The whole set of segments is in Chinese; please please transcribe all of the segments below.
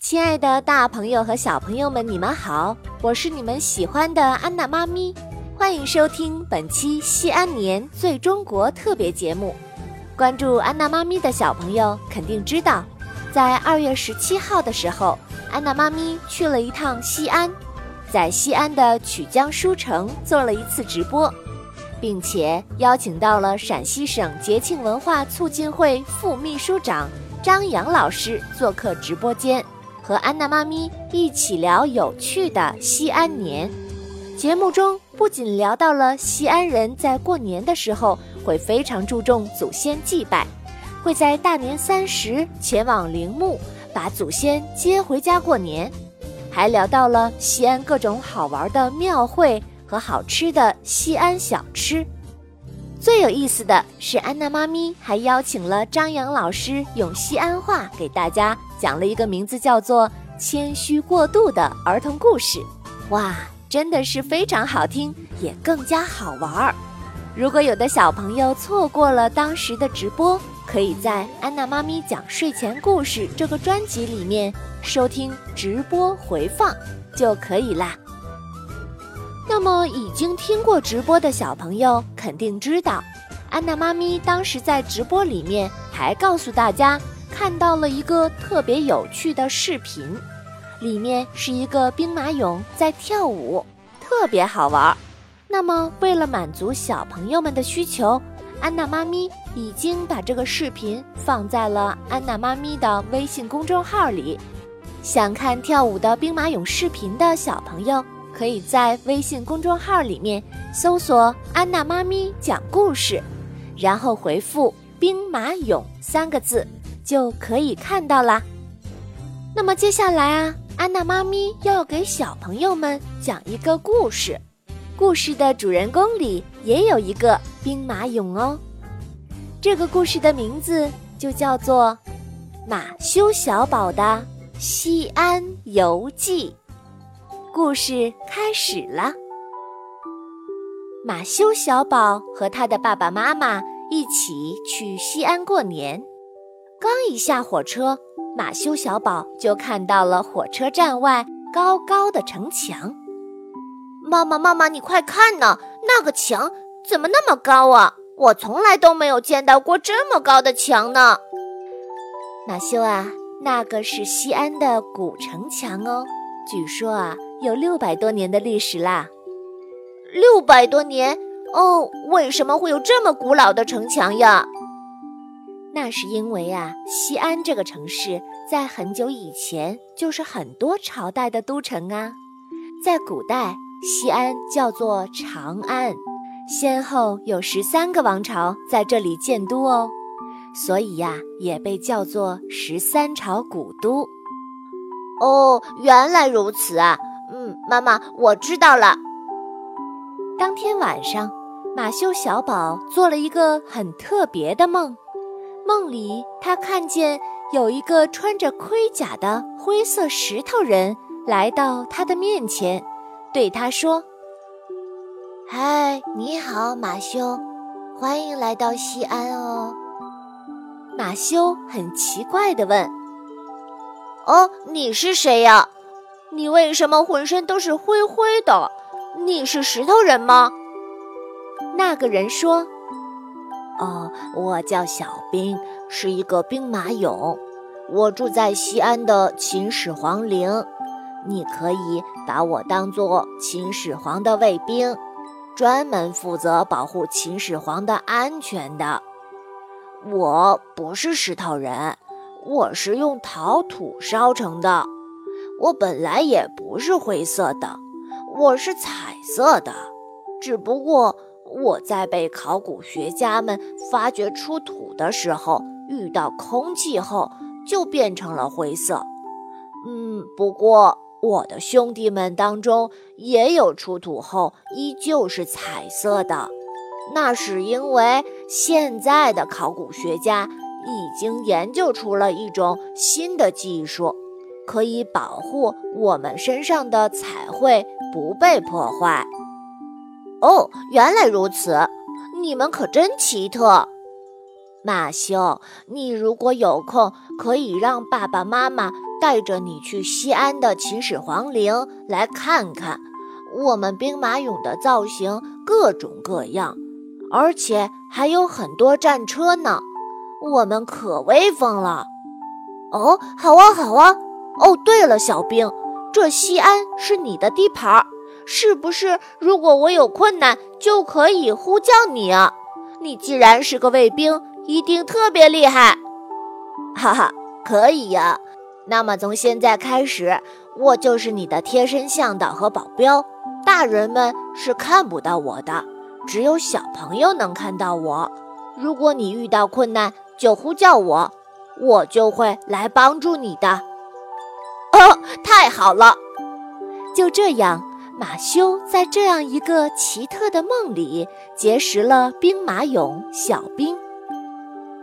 亲爱的，大朋友和小朋友们，你们好！我是你们喜欢的安娜妈咪，欢迎收听本期西安年最中国特别节目。关注安娜妈咪的小朋友肯定知道，在二月十七号的时候，安娜妈咪去了一趟西安，在西安的曲江书城做了一次直播，并且邀请到了陕西省节庆文化促进会副秘书长张扬老师做客直播间。和安娜妈咪一起聊有趣的西安年。节目中不仅聊到了西安人在过年的时候会非常注重祖先祭拜，会在大年三十前往陵墓把祖先接回家过年，还聊到了西安各种好玩的庙会和好吃的西安小吃。最有意思的是，安娜妈咪还邀请了张扬老师用西安话给大家。讲了一个名字叫做“谦虚过度”的儿童故事，哇，真的是非常好听，也更加好玩儿。如果有的小朋友错过了当时的直播，可以在安娜妈咪讲睡前故事这个专辑里面收听直播回放就可以啦。那么，已经听过直播的小朋友肯定知道，安娜妈咪当时在直播里面还告诉大家。看到了一个特别有趣的视频，里面是一个兵马俑在跳舞，特别好玩。那么，为了满足小朋友们的需求，安娜妈咪已经把这个视频放在了安娜妈咪的微信公众号里。想看跳舞的兵马俑视频的小朋友，可以在微信公众号里面搜索“安娜妈咪讲故事”，然后回复“兵马俑”三个字。就可以看到啦。那么接下来啊，安娜妈咪要给小朋友们讲一个故事。故事的主人公里也有一个兵马俑哦。这个故事的名字就叫做《马修小宝的西安游记》。故事开始了。马修小宝和他的爸爸妈妈一起去西安过年。刚一下火车，马修小宝就看到了火车站外高高的城墙。妈妈，妈妈，你快看呢，那个墙怎么那么高啊？我从来都没有见到过这么高的墙呢。马修啊，那个是西安的古城墙哦，据说啊有六百多年的历史啦。六百多年？哦，为什么会有这么古老的城墙呀？那是因为啊，西安这个城市在很久以前就是很多朝代的都城啊。在古代，西安叫做长安，先后有十三个王朝在这里建都哦，所以呀，也被叫做十三朝古都。哦，原来如此啊。嗯，妈妈，我知道了。当天晚上，马修小宝做了一个很特别的梦。梦里，他看见有一个穿着盔甲的灰色石头人来到他的面前，对他说：“嗨，你好，马修，欢迎来到西安哦。”马修很奇怪的问：“哦，你是谁呀？你为什么浑身都是灰灰的？你是石头人吗？”那个人说。哦，我叫小兵，是一个兵马俑。我住在西安的秦始皇陵，你可以把我当做秦始皇的卫兵，专门负责保护秦始皇的安全的。我不是石头人，我是用陶土烧成的。我本来也不是灰色的，我是彩色的，只不过。我在被考古学家们发掘出土的时候，遇到空气后就变成了灰色。嗯，不过我的兄弟们当中也有出土后依旧是彩色的，那是因为现在的考古学家已经研究出了一种新的技术，可以保护我们身上的彩绘不被破坏。哦，原来如此，你们可真奇特。马修，你如果有空，可以让爸爸妈妈带着你去西安的秦始皇陵来看看。我们兵马俑的造型各种各样，而且还有很多战车呢，我们可威风了。哦，好啊，好啊。哦，对了，小兵，这西安是你的地盘，是不是？如果我有困难，就可以呼叫你啊。你既然是个卫兵，一定特别厉害。哈哈，可以呀。那么从现在开始，我就是你的贴身向导和保镖。大人们是看不到我的，只有小朋友能看到我。如果你遇到困难，就呼叫我，我就会来帮助你的。哦，太好了！就这样，马修在这样一个奇特的梦里结识了兵马俑小兵。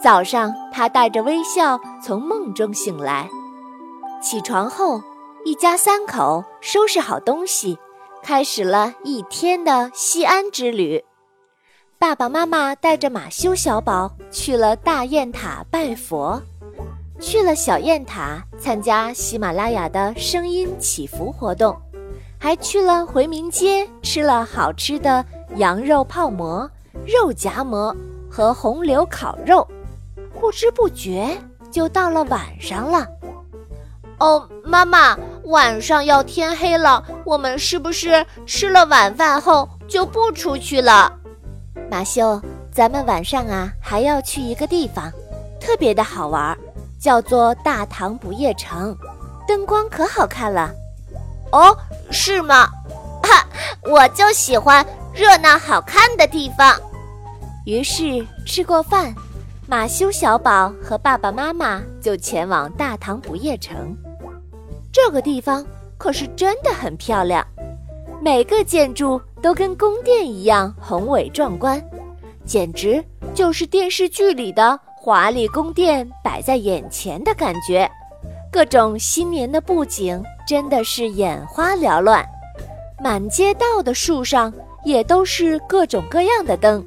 早上，他带着微笑从梦中醒来。起床后，一家三口收拾好东西。开始了一天的西安之旅，爸爸妈妈带着马修小宝去了大雁塔拜佛，去了小雁塔参加喜马拉雅的声音祈福活动，还去了回民街吃了好吃的羊肉泡馍、肉夹馍和红柳烤肉。不知不觉就到了晚上了。哦，妈妈。晚上要天黑了，我们是不是吃了晚饭后就不出去了？马修，咱们晚上啊还要去一个地方，特别的好玩，叫做大唐不夜城，灯光可好看了。哦，是吗？哈，我就喜欢热闹好看的地方。于是吃过饭，马修小宝和爸爸妈妈就前往大唐不夜城。这个地方可是真的很漂亮，每个建筑都跟宫殿一样宏伟壮观，简直就是电视剧里的华丽宫殿摆在眼前的感觉。各种新年的布景真的是眼花缭乱，满街道的树上也都是各种各样的灯。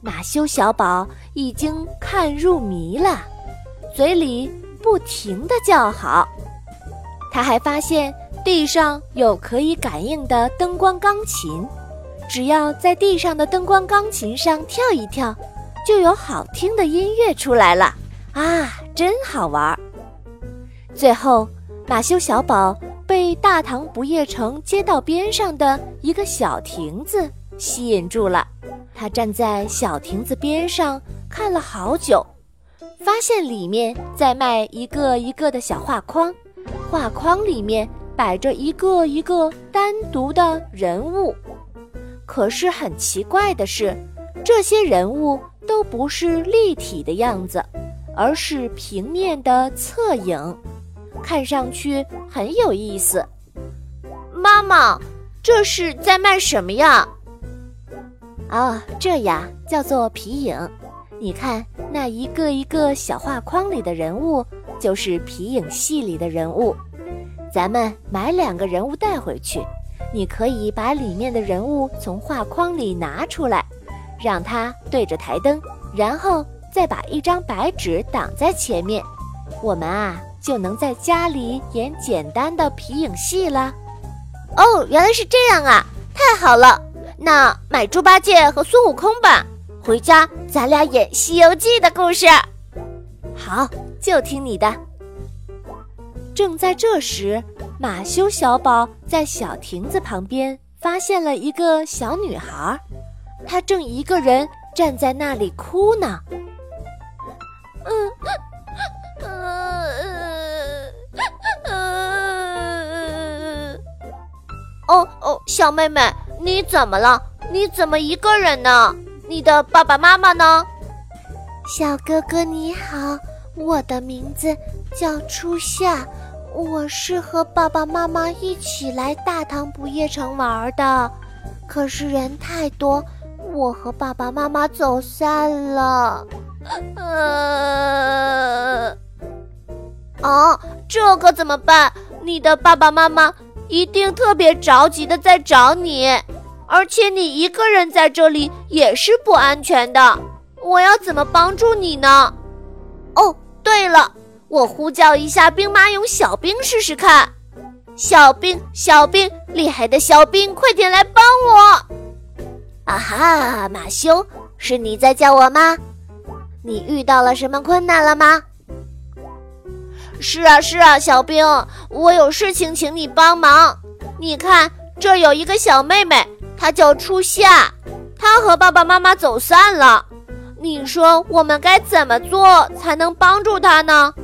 马修小宝已经看入迷了，嘴里不停地叫好。他还发现地上有可以感应的灯光钢琴，只要在地上的灯光钢琴上跳一跳，就有好听的音乐出来了啊，真好玩！最后，马修小宝被大唐不夜城街道边上的一个小亭子吸引住了，他站在小亭子边上看了好久，发现里面在卖一个一个的小画框。画框里面摆着一个一个单独的人物，可是很奇怪的是，这些人物都不是立体的样子，而是平面的侧影，看上去很有意思。妈妈，这是在卖什么呀？啊，这呀叫做皮影。你看那一个一个小画框里的人物。就是皮影戏里的人物，咱们买两个人物带回去，你可以把里面的人物从画框里拿出来，让他对着台灯，然后再把一张白纸挡在前面，我们啊就能在家里演简单的皮影戏了。哦，原来是这样啊，太好了！那买猪八戒和孙悟空吧，回家咱俩演《西游记》的故事。好。就听你的。正在这时，马修小宝在小亭子旁边发现了一个小女孩，他正一个人站在那里哭呢。嗯嗯嗯哦哦，小妹妹，你怎么了？你怎么一个人呢？你的爸爸妈妈呢？小哥哥你好。我的名字叫初夏，我是和爸爸妈妈一起来大唐不夜城玩的，可是人太多，我和爸爸妈妈走散了。呃，啊，这可怎么办？你的爸爸妈妈一定特别着急的在找你，而且你一个人在这里也是不安全的。我要怎么帮助你呢？哦。对了，我呼叫一下兵马俑小兵试试看。小兵，小兵，厉害的小兵，快点来帮我！啊哈，马修，是你在叫我吗？你遇到了什么困难了吗？是啊，是啊，小兵，我有事情请你帮忙。你看，这有一个小妹妹，她叫初夏，她和爸爸妈妈走散了。你说我们该怎么做才能帮助她呢？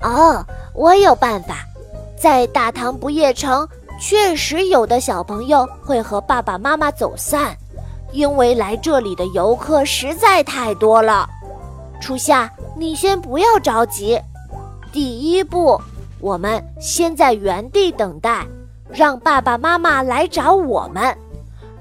哦，我有办法。在大唐不夜城，确实有的小朋友会和爸爸妈妈走散，因为来这里的游客实在太多了。初夏，你先不要着急。第一步，我们先在原地等待，让爸爸妈妈来找我们。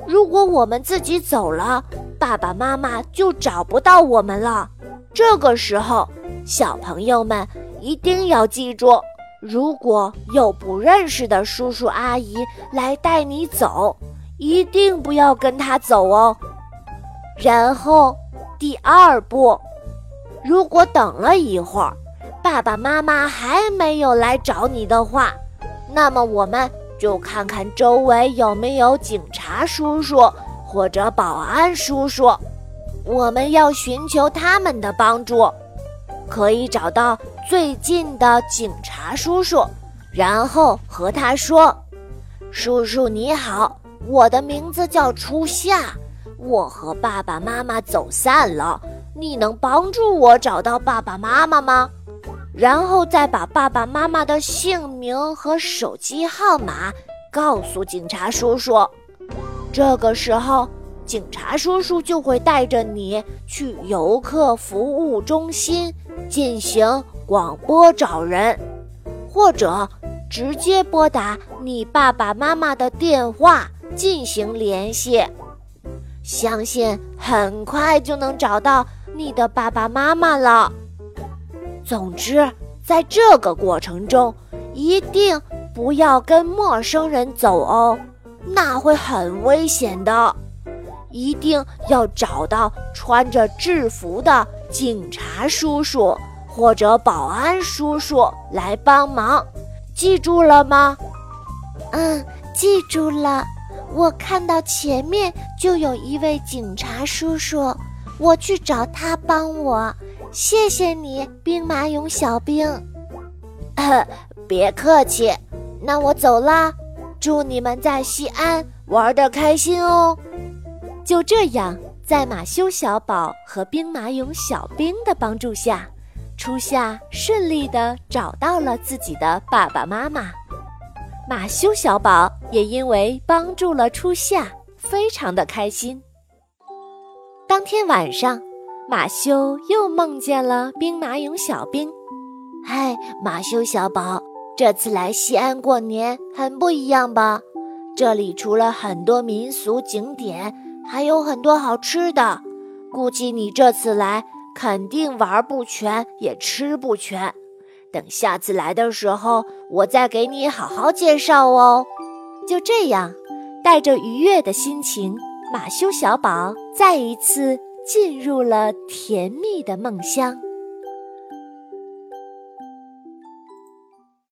如果我们自己走了，爸爸妈妈就找不到我们了。这个时候，小朋友们一定要记住。如果有不认识的叔叔阿姨来带你走，一定不要跟他走哦。然后第二步，如果等了一会儿，爸爸妈妈还没有来找你的话，那么我们就看看周围有没有警察叔叔或者保安叔叔，我们要寻求他们的帮助，可以找到。最近的警察叔叔，然后和他说：“叔叔你好，我的名字叫初夏，我和爸爸妈妈走散了，你能帮助我找到爸爸妈妈吗？”然后再把爸爸妈妈的姓名和手机号码告诉警察叔叔。这个时候，警察叔叔就会带着你去游客服务中心进行。广播找人，或者直接拨打你爸爸妈妈的电话进行联系，相信很快就能找到你的爸爸妈妈了。总之，在这个过程中，一定不要跟陌生人走哦，那会很危险的。一定要找到穿着制服的警察叔叔。或者保安叔叔来帮忙，记住了吗？嗯，记住了。我看到前面就有一位警察叔叔，我去找他帮我。谢谢你，兵马俑小兵。别客气，那我走啦。祝你们在西安玩的开心哦。就这样，在马修小宝和兵马俑小兵的帮助下。初夏顺利的找到了自己的爸爸妈妈，马修小宝也因为帮助了初夏，非常的开心。当天晚上，马修又梦见了兵马俑小兵。嗨，马修小宝，这次来西安过年很不一样吧？这里除了很多民俗景点，还有很多好吃的。估计你这次来。肯定玩不全，也吃不全。等下次来的时候，我再给你好好介绍哦。就这样，带着愉悦的心情，马修小宝再一次进入了甜蜜的梦乡。